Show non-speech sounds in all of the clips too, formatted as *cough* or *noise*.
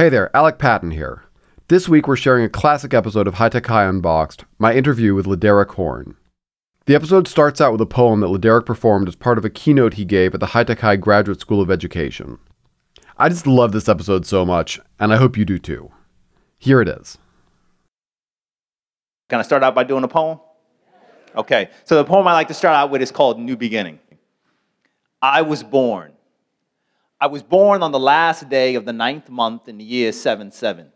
Hey there, Alec Patton here. This week we're sharing a classic episode of High Tech High Unboxed, my interview with LeDerick Horne. The episode starts out with a poem that LeDerick performed as part of a keynote he gave at the High Tech High Graduate School of Education. I just love this episode so much, and I hope you do too. Here it is. Can I start out by doing a poem? Okay, so the poem I like to start out with is called New Beginning. I was born. I was born on the last day of the ninth month in the year 77.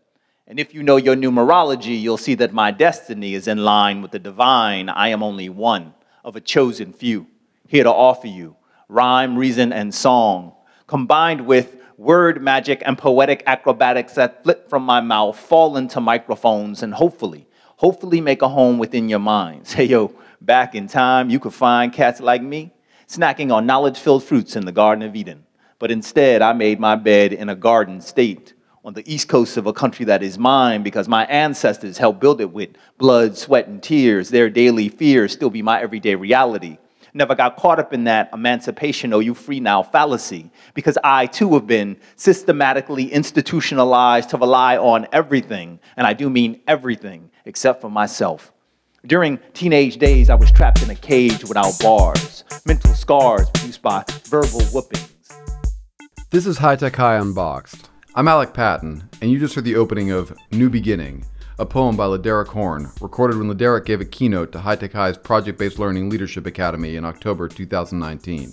And if you know your numerology, you'll see that my destiny is in line with the divine. I am only one of a chosen few, here to offer you rhyme, reason, and song, combined with word magic and poetic acrobatics that flip from my mouth, fall into microphones, and hopefully, hopefully make a home within your minds. *laughs* Hey, yo, back in time, you could find cats like me snacking on knowledge filled fruits in the Garden of Eden but instead I made my bed in a garden state on the east coast of a country that is mine because my ancestors helped build it with blood, sweat, and tears. Their daily fears still be my everyday reality. Never got caught up in that emancipation, oh, you free now fallacy, because I too have been systematically institutionalized to rely on everything, and I do mean everything except for myself. During teenage days, I was trapped in a cage without bars, mental scars produced by verbal whoopings. This is High Tech High Unboxed. I'm Alec Patton, and you just heard the opening of New Beginning, a poem by LeDerick Horne, recorded when LeDerick gave a keynote to High Tech High's Project Based Learning Leadership Academy in October 2019.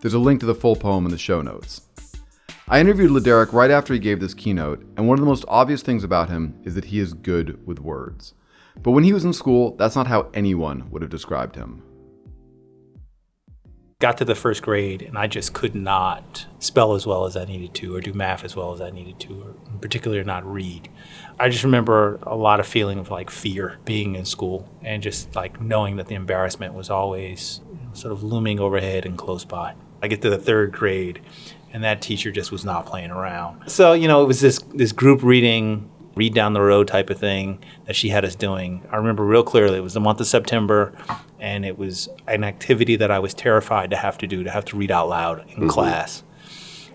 There's a link to the full poem in the show notes. I interviewed LeDerick right after he gave this keynote, and one of the most obvious things about him is that he is good with words. But when he was in school, that's not how anyone would have described him got to the first grade and I just could not spell as well as I needed to or do math as well as I needed to or in particular not read. I just remember a lot of feeling of like fear being in school and just like knowing that the embarrassment was always sort of looming overhead and close by. I get to the third grade and that teacher just was not playing around. So, you know, it was this this group reading read down the road type of thing that she had us doing. I remember real clearly. It was the month of September, and it was an activity that I was terrified to have to do, to have to read out loud in mm-hmm. class.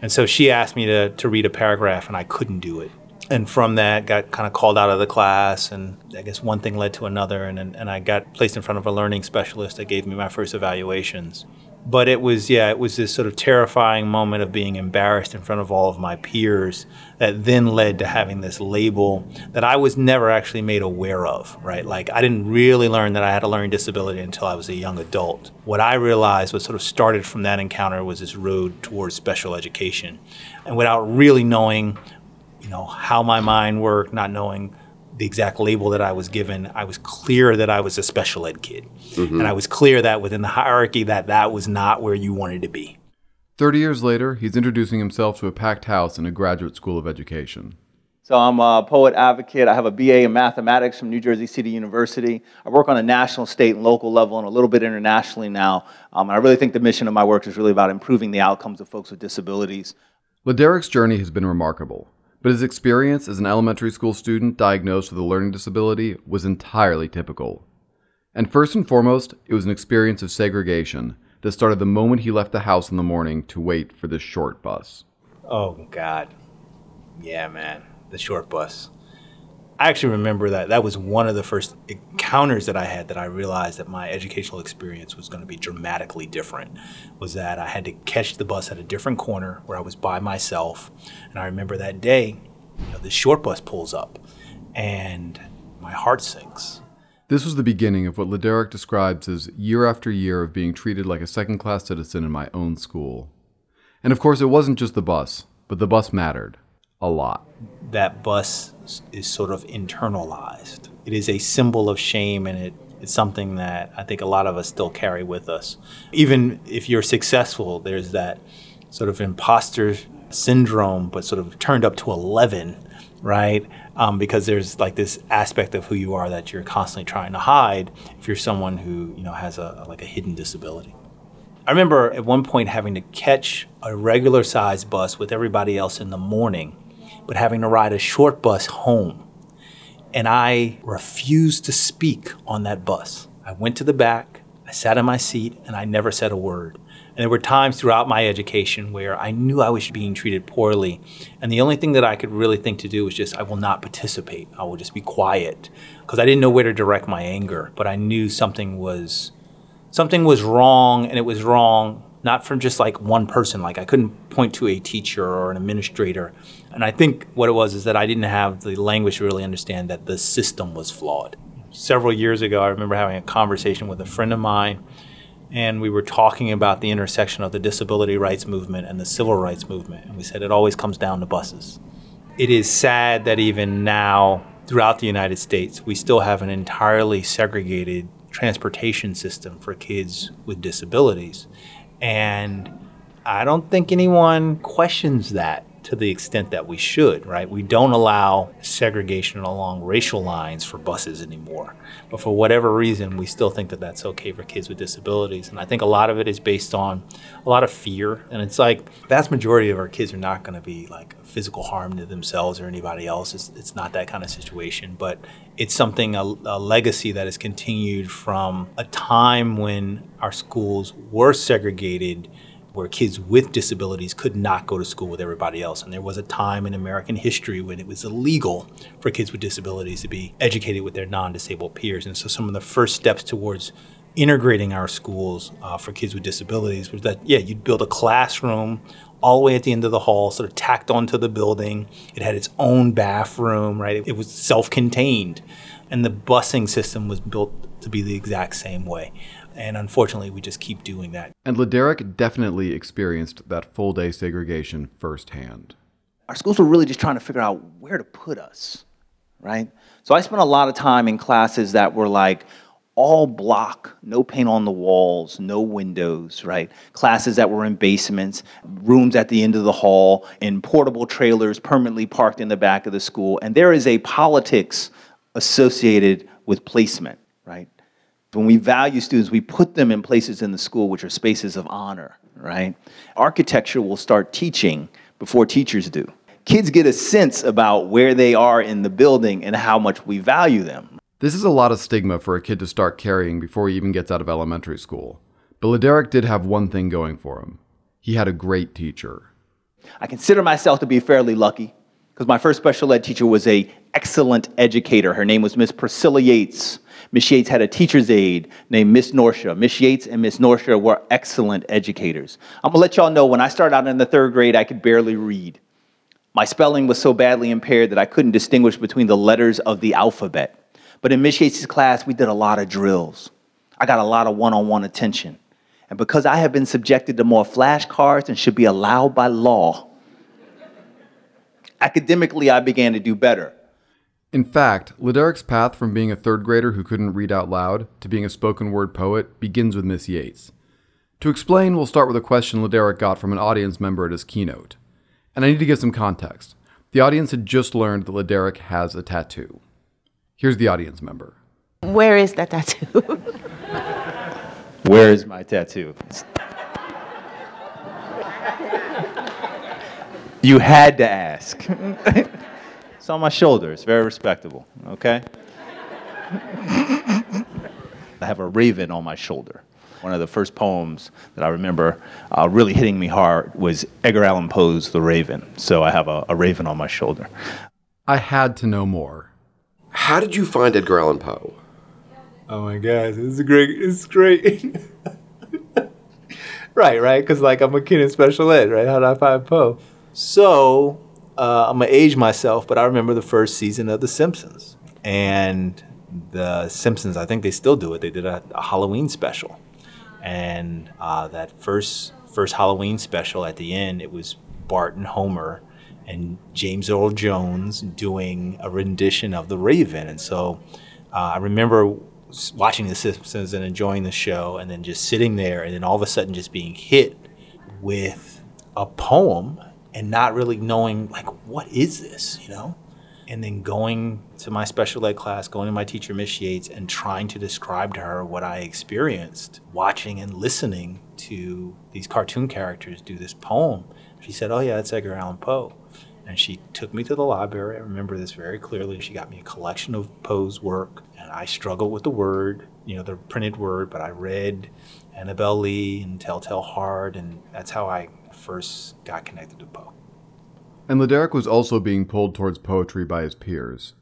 And so she asked me to, to read a paragraph, and I couldn't do it. And from that, got kind of called out of the class, and I guess one thing led to another, and, and I got placed in front of a learning specialist that gave me my first evaluations but it was yeah it was this sort of terrifying moment of being embarrassed in front of all of my peers that then led to having this label that I was never actually made aware of right? Like I didn't really learn that I had a learning disability until I was a young adult. What I realized what sort of started from that encounter was this road towards special education. And without really knowing you know how my mind worked not knowing the exact label that I was given, I was clear that I was a special ed kid. Mm-hmm. And I was clear that within the hierarchy that that was not where you wanted to be. 30 years later, he's introducing himself to a packed house in a graduate school of education. So I'm a poet advocate. I have a BA in mathematics from New Jersey City University. I work on a national, state, and local level and a little bit internationally now. Um, and I really think the mission of my work is really about improving the outcomes of folks with disabilities. LeDerick's journey has been remarkable. But his experience as an elementary school student diagnosed with a learning disability was entirely typical. And first and foremost, it was an experience of segregation that started the moment he left the house in the morning to wait for the short bus. Oh, God. Yeah, man. The short bus. I actually remember that that was one of the first encounters that I had that I realized that my educational experience was going to be dramatically different. Was that I had to catch the bus at a different corner where I was by myself, and I remember that day, you know, the short bus pulls up, and my heart sinks. This was the beginning of what LeDerick describes as year after year of being treated like a second class citizen in my own school. And of course, it wasn't just the bus, but the bus mattered a lot. That bus is sort of internalized. It is a symbol of shame and it, it's something that I think a lot of us still carry with us. Even if you're successful, there's that sort of imposter syndrome, but sort of turned up to 11, right? Um, because there's like this aspect of who you are that you're constantly trying to hide if you're someone who, you know, has a, like a hidden disability. I remember at one point having to catch a regular sized bus with everybody else in the morning but having to ride a short bus home. And I refused to speak on that bus. I went to the back, I sat in my seat, and I never said a word And there were times throughout my education where I knew I was being treated poorly. And the only thing that I could really think to do was just, I will not participate. I will just be quiet. Because I didn't know where to direct my anger, but I knew something was something was wrong and it was wrong not from just like one person. Like i couldn't point to a teacher or an administrator. And i think what it was is that i didn't have the language to really understand that the system was flawed. Several years ago i remember having a conversation with a friend of mine and we were talking about the intersection of the disability rights movement and the civil rights movement. And we said it always comes down to buses. It is sad that even now throughout the united states we still have an entirely segregated transportation system for kids with disabilities. And I don't think anyone questions that to the extent that we should, right? We don't allow segregation along racial lines for buses anymore. But for whatever reason, we still think that that's okay for kids with disabilities. And I think a lot of it is based on a lot of fear. And it's like, vast majority of our kids are not going to be like physical harm to themselves or anybody else. It's, it's not that kind of situation. But it's something, a, a legacy that has continued from a time when our schools were segregated where kids with disabilities could not go to school with everybody else. And there was a time in American history when it was illegal for kids with disabilities to be educated with their non disabled peers. And so some of the first steps towards integrating our schools uh, for kids with disabilities was that, yeah, you'd build a classroom all the way at the end of the hall, sort of tacked onto the building. It had its own bathroom, right? It, it was self contained. And the busing system was built to be the exact same way. And unfortunately, we just keep doing that. And LeDerick definitely experienced that full day segregation firsthand. Our schools were really just trying to figure out where to put us, right? So I spent a lot of time in classes that were like all block, no paint on the walls, no windows, right? Classes that were in basements, rooms at the end of the hall, in portable trailers permanently parked in the back of the school. And there is a politics associated with placement, right? When we value students, we put them in places in the school which are spaces of honor, right? Architecture will start teaching before teachers do. Kids get a sense about where they are in the building and how much we value them. This is a lot of stigma for a kid to start carrying before he even gets out of elementary school. But LeDerick did have one thing going for him. He had a great teacher. I consider myself to be fairly lucky because my first special ed teacher was a excellent educator. Her name was Miss Priscilla Yates. Miss Yates had a teacher's aide named Miss Norsha. Miss Yates and Miss Norsha were excellent educators. I'm gonna let y'all know when I started out in the third grade, I could barely read. My spelling was so badly impaired that I couldn't distinguish between the letters of the alphabet. But in Miss Yates' class, we did a lot of drills. I got a lot of one on one attention. And because I have been subjected to more flashcards and should be allowed by law, academically I began to do better. In fact, LeDerick's path from being a third grader who couldn't read out loud to being a spoken word poet begins with Miss Yates. To explain, we'll start with a question LeDerick got from an audience member at his keynote. And I need to give some context. The audience had just learned that LeDerick has a tattoo. Here's the audience member. Where is that tattoo? Where is my tattoo? You had to ask. *laughs* It's on my shoulder. It's very respectable, okay? *laughs* I have a raven on my shoulder. One of the first poems that I remember uh, really hitting me hard was Edgar Allan Poe's The Raven. So I have a, a raven on my shoulder. I had to know more. How did you find Edgar Allan Poe? Oh my gosh, this is great. It's great. *laughs* right, right? Because like I'm a kid in special ed, right? How did I find Poe? So uh, I'm gonna age myself, but I remember the first season of The Simpsons, and The Simpsons. I think they still do it. They did a, a Halloween special, and uh, that first first Halloween special at the end, it was Bart and Homer and James Earl Jones doing a rendition of The Raven, and so uh, I remember watching The Simpsons and enjoying the show, and then just sitting there, and then all of a sudden just being hit with a poem and not really knowing like what is this, you know? And then going to my special ed class, going to my teacher Miss Yates and trying to describe to her what I experienced watching and listening to these cartoon characters do this poem. She said, "Oh yeah, that's Edgar Allan Poe." And she took me to the library. I remember this very clearly. She got me a collection of Poe's work, and I struggled with the word, you know, the printed word, but I read Annabel Lee and Telltale Heart, and that's how I first got connected to Poe. And LeDerick was also being pulled towards poetry by his peers.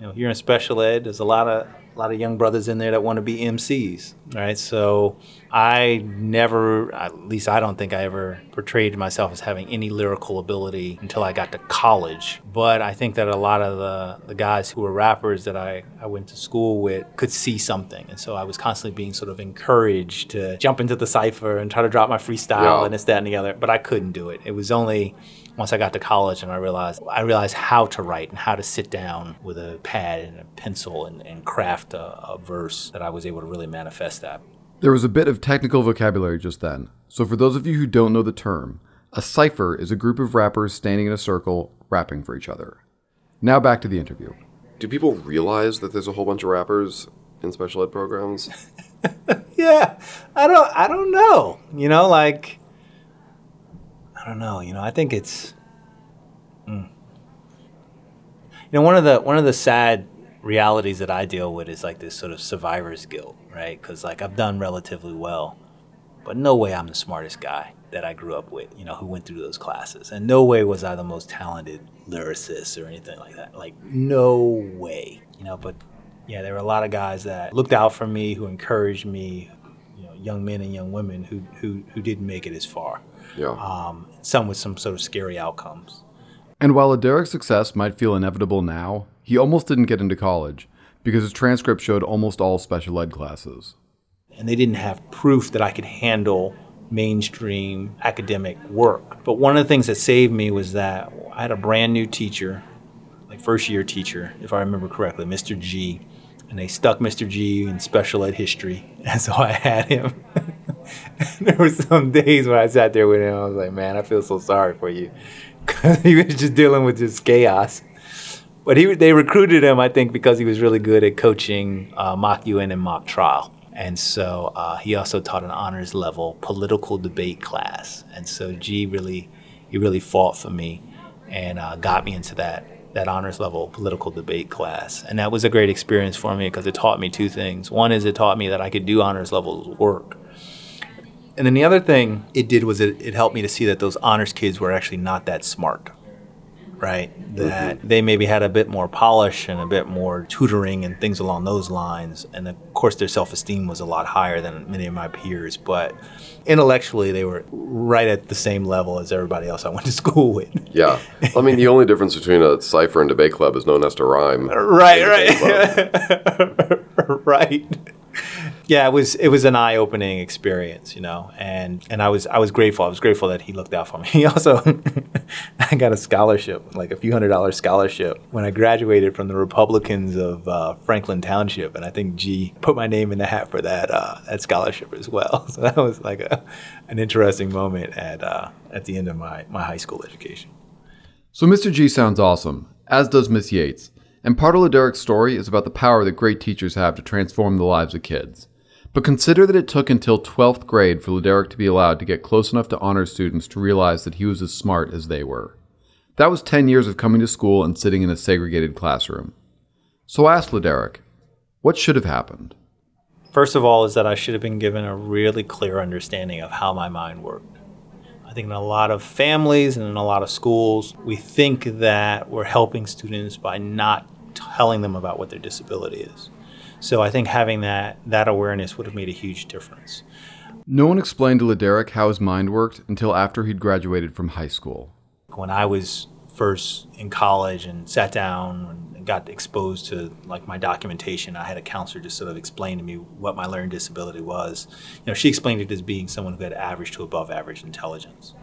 You know, you're in special ed. There's a lot of a lot of young brothers in there that want to be MCs, right? So I never, at least I don't think I ever portrayed myself as having any lyrical ability until I got to college. But I think that a lot of the, the guys who were rappers that I, I went to school with could see something. And so I was constantly being sort of encouraged to jump into the cipher and try to drop my freestyle Yeah. and this, that, and the other. But I couldn't do it. It was only once I got to college and I realized I realized how to write and how to sit down with a pad and a pencil and, and craft a, a verse that I was able to really manifest that. There was a bit of technical vocabulary just then, so for those of you who don't know the term, a cipher is a group of rappers standing in a circle rapping for each other. Now back to the interview. Do people realize that there's a whole bunch of rappers in special ed programs? *laughs* Yeah, I don't I don't know. You know, like I don't know. You know, I think it's. mm. You know, one of the one of the sad realities that I deal with is like this sort of survivor's guilt, right? Because like I've done relatively well, but no way I'm the smartest guy that I grew up with. You know, who went through those classes, and no way was I the most talented lyricist or anything like that. Like no way. You know, but yeah, there were a lot of guys that looked out for me, who encouraged me, you know, young men and young women who who who didn't make it as far. Yeah. Um, some with some sort of scary outcomes. And while LeDerick's success might feel inevitable now, he almost didn't get into college because his transcript showed almost all special ed classes. and they didn't have proof that I could handle mainstream academic work. But one of the things that saved me was that I had a brand new teacher, like first year teacher, if I remember correctly, Mr. G, and they stuck Mr. G in special ed history, *laughs* and so I had him. *laughs* *laughs* there were some days when I sat there with him, I was like, man, I feel so sorry for you, *laughs* he was just dealing with just chaos. But he, they recruited him, I think, because he was really good at coaching uh, mock UN and mock trial. And so uh, he also taught an honors level political debate class. And so G really, he really fought for me and uh, got me into that that honors level political debate class. And that was a great experience for me because it taught me two things. One is it taught me that I could do honors level work. And then the other thing it did was it, it helped me to see that those honors kids were actually not that smart right? That mm-hmm. they maybe had a bit more polish and a bit more tutoring and things along those lines. And of course, their self esteem was a lot higher than many of my peers, but intellectually, they were right at the same level as everybody else I went to *laughs* school with. Yeah. I mean, the only difference between a cipher and debate club is no nest to rhyme. Right, in a debate club. *laughs* right, right. Yeah, it was it was an eye opening experience, you know, and and I was I was grateful. I was grateful that he looked out for me. *laughs* He also, *laughs* I got a scholarship, like a few hundred dollar scholarship, when I graduated from the Republicans of uh, Franklin Township, and I think G put my name in the hat for that uh, that scholarship as well. *laughs* So that was like a, an interesting moment at uh, at the end of my my high school education. So Mr. G sounds awesome, as does Miss Yates. And part of LeDerick's story is about the power that great teachers have to transform the lives of kids. But consider that it took until 12th grade for LeDerick to be allowed to get close enough to honor students to realize that he was as smart as they were. That was 10 years of coming to school and sitting in a segregated classroom. So I asked LeDerick, what should have happened? First of all, is that I should have been given a really clear understanding of how my mind worked. I think in a lot of families and in a lot of schools, we think that we're helping students by not telling them about what their disability is. So I think having that that awareness would have made a huge difference. No one explained to LeDerick how his mind worked until after he'd graduated from high school. When I was first in college and sat down and got exposed to like my documentation, I had a counselor just sort of explain to me what my learning disability was. You know, she explained it as being someone who had average to above average intelligence.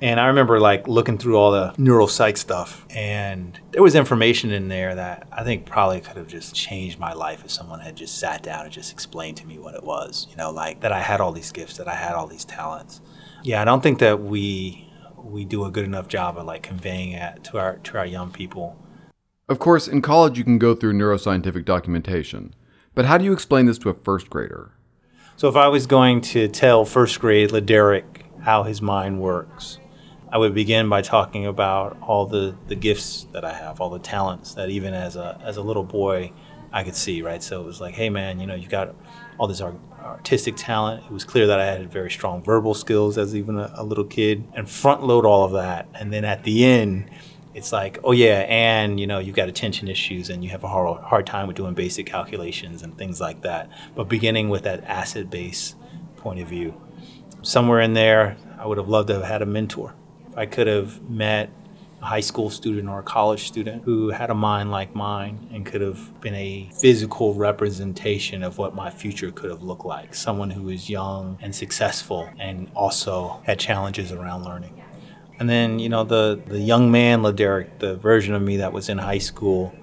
And I remember like looking through all the neuropsych stuff, and there was information in there that I think probably could have just changed my life if someone had just sat down and just explained to me what it was. You know, like that I had all these gifts, that I had all these talents. Yeah, I don't think that we we do a good enough job of like conveying it to our to our young people. Of course, in college you can go through neuroscientific documentation, but how do you explain this to a first grader? So if I was going to tell first grade LeDerick how his mind works, I would begin by talking about all the, the gifts that I have, all the talents that even as a, as a little boy I could see, right? So it was like, hey man, you know, you've got all this art, artistic talent. It was clear that I had very strong verbal skills as even a, a little kid and front load all of that. And then at the end, it's like, oh yeah, and you know, you've got attention issues and you have a hard, hard time with doing basic calculations and things like that. But beginning with that asset base point of view, somewhere in there, I would have loved to have had a mentor. I could have met a high school student or a college student who had a mind like mine and could have been a physical representation of what my future could have looked like. Someone who was young and successful and also had challenges around learning. And then, you know, the, the young man, LeDerick, the version of me that was in high school,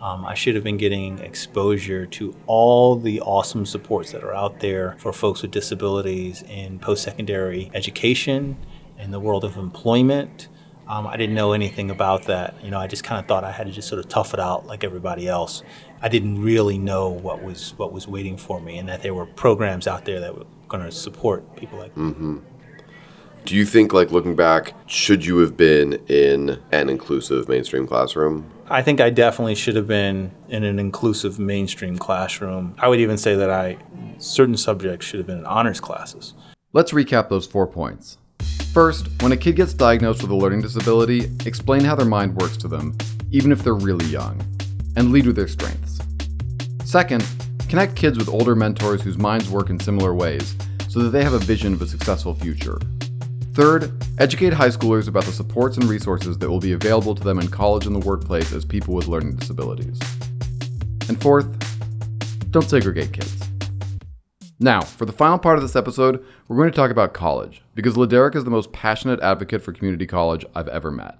um, I should have been getting exposure to all the awesome supports that are out there for folks with disabilities in post secondary education, in the world of employment. Um, I didn't know anything about that. You know, I just kind of thought I had to just sort of tough it out like everybody else. I didn't really know what was what was waiting for me, and that there were programs out there that were going to support people like me. Do you think, like looking back, should you have been in an inclusive mainstream classroom? I think I definitely should have been in an inclusive mainstream classroom. I would even say that I certain subjects should have been in honors classes. Let's recap those four points. First, when a kid gets diagnosed with a learning disability, explain how their mind works to them, even if they're really young, and lead with their strengths. Second, connect kids with older mentors whose minds work in similar ways so that they have a vision of a successful future. Third, educate high schoolers about the supports and resources that will be available to them in college and the workplace as people with learning disabilities. And fourth, don't segregate kids. Now, for the final part of this episode, we're going to talk about college, because LeDerick is the most passionate advocate for community college I've ever met.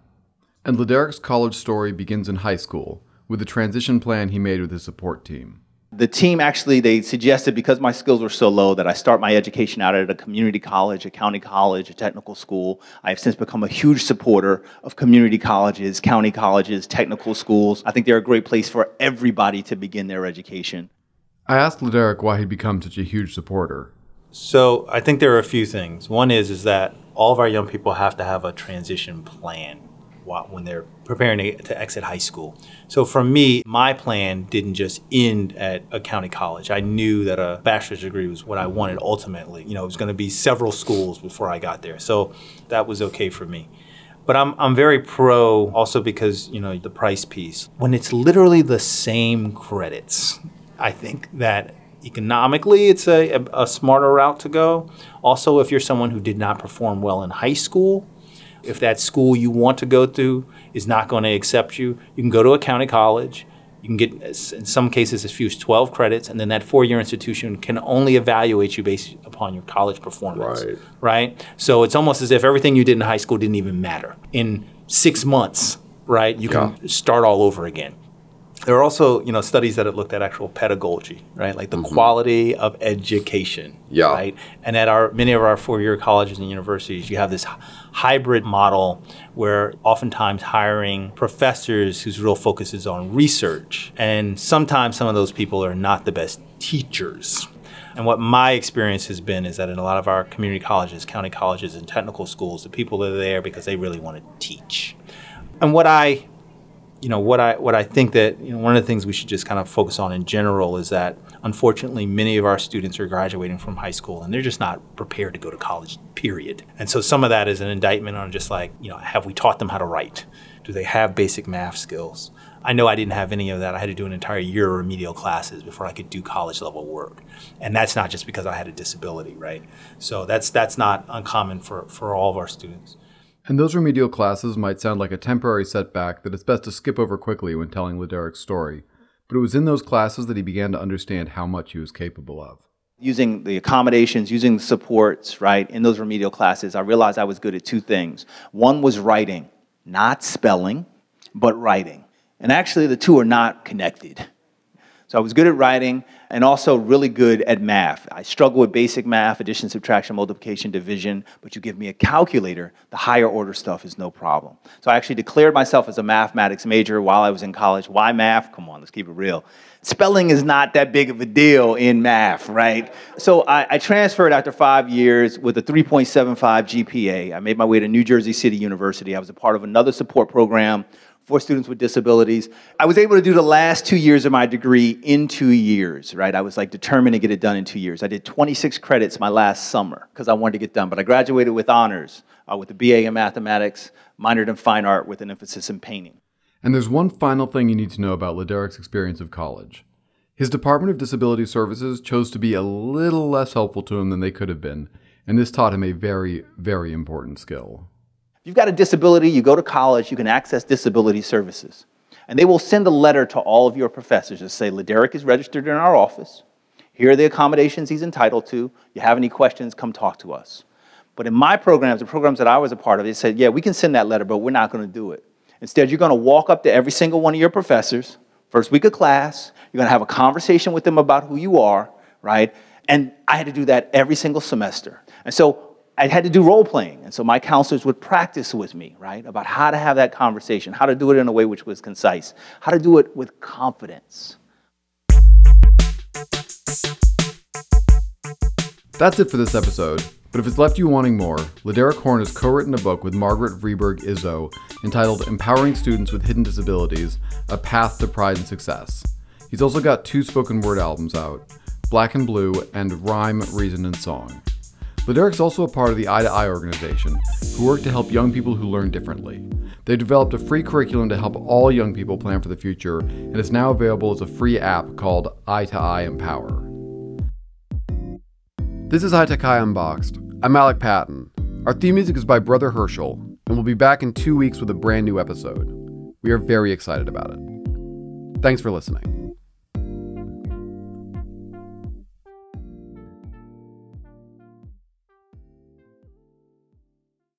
And LeDerick's college story begins in high school, with the transition plan he made with his support team. The team actually, they suggested because my skills were so low that I start my education out at a community college, a county college, a technical school. I have since become a huge supporter of community colleges, county colleges, technical schools. I think they're a great place for everybody to begin their education. I asked LeDerick why he'd become such a huge supporter. So I think there are a few things. One is is that all of our young people have to have a transition plan when they're preparing to, exit high school. So for me, my plan didn't just end at a county college. I knew that a bachelor's degree was what I wanted ultimately. You know, it was going to be several schools before I got there. So that was okay for me. But I'm, I'm very pro also because, you know, the price piece. When it's literally the same credits, I think that economically it's a, a, a smarter route to go. Also, if you're someone who did not perform well in high school, if that school you want to go to is not going to accept you, you can go to a county college. You can get, in some cases, as few as 12 credits, and then that four year institution can only evaluate you based upon your college performance. Right. Right? So it's almost as if everything you did in high school didn't even matter. In six months, right, you can start all over again. There are also, you know, studies that have looked at actual pedagogy, right? Like the mm-hmm. quality of education, Yeah. right? And at our many of our four-year colleges and universities, you have this hybrid model where oftentimes hiring professors whose real focus is on research, and sometimes some of those people are not the best teachers. And what my experience has been is that in a lot of our community colleges, county colleges, and technical schools, the people are there because they really want to teach. And what I you know what I what I think that you know one of the things we should just kind of focus on in general is that unfortunately many of our students are graduating from high school and they're just not prepared to go to college period. And so some of that is an indictment on just like you know have we taught them how to write? Do they have basic math skills? I know I didn't have any of that. I had to do an entire year of remedial classes before I could do college level work. And that's not just because I had a disability right? So that's that's not uncommon for for all of our students And those remedial classes might sound like a temporary setback that it's best to skip over quickly when telling LeDerick's story, but it was in those classes that he began to understand how much he was capable of. using the accommodations, using the supports, right, in those remedial classes, I realized I was good at two things. One was writing, not spelling, but writing. And actually, the two are not connected. So I was good at writing and also really good at math. I struggle with basic math, addition, subtraction, multiplication, division, but you give me a calculator, the higher order stuff is no problem. So I actually declared myself as a mathematics major while I was in college. Why math? Come on, let's keep it real. Spelling is not that big of a deal in math, right? So I, I transferred after five years with a 3.75 GPA. I made my way to New Jersey City University. I was a part of another support program for students with disabilities. I was able to do the last two years of my degree in two years, right? I was like determined to get it done in two years. I did 26 credits my last summer because I wanted to get done, but I graduated with honors uh, with a BA in mathematics, minored in fine art with an emphasis in painting. And there's one final thing you need to know about LeDerick's experience of college. His Department of Disability Services chose to be a little less helpful to him than they could have been, and this taught him a very, very important skill. If you've got a disability, you go to college, you can access disability services. And they will send a letter to all of your professors to say, LeDerick is registered in our office. Here are the accommodations he's entitled to. You have any questions, come talk to us. But in my programs, the programs that I was a part of, they said, yeah, we can send that letter, but we're not going to do it. Instead, you're going to walk up to every single one of your professors, first week of class, you're going to have a conversation with them about who you are, right? And I had to do that every single semester. And so I had to do role playing. And so my counselors would practice with me, right, about how to have that conversation, how to do it in a way which was concise, how to do it with confidence. That's it for this episode. But if it's left you wanting more, LeDerick Horne has co written a book with Margaret Vreeburg Izzo entitled Empowering Students with Hidden Disabilities A Path to Pride and Success. He's also got two spoken word albums out Black and Blue and Rhyme, Reason, and Song. LeDerick's also a part of the Eye to Eye organization, who work to help young people who learn differently. They've developed a free curriculum to help all young people plan for the future, and it's now available as a free app called Eye to Eye Empower. This is High Tech High Unboxed. I'm Alec Patton. Our theme music is by Brother Herschel, and we'll be back in two weeks with a brand new episode. We are very excited about it. Thanks for listening.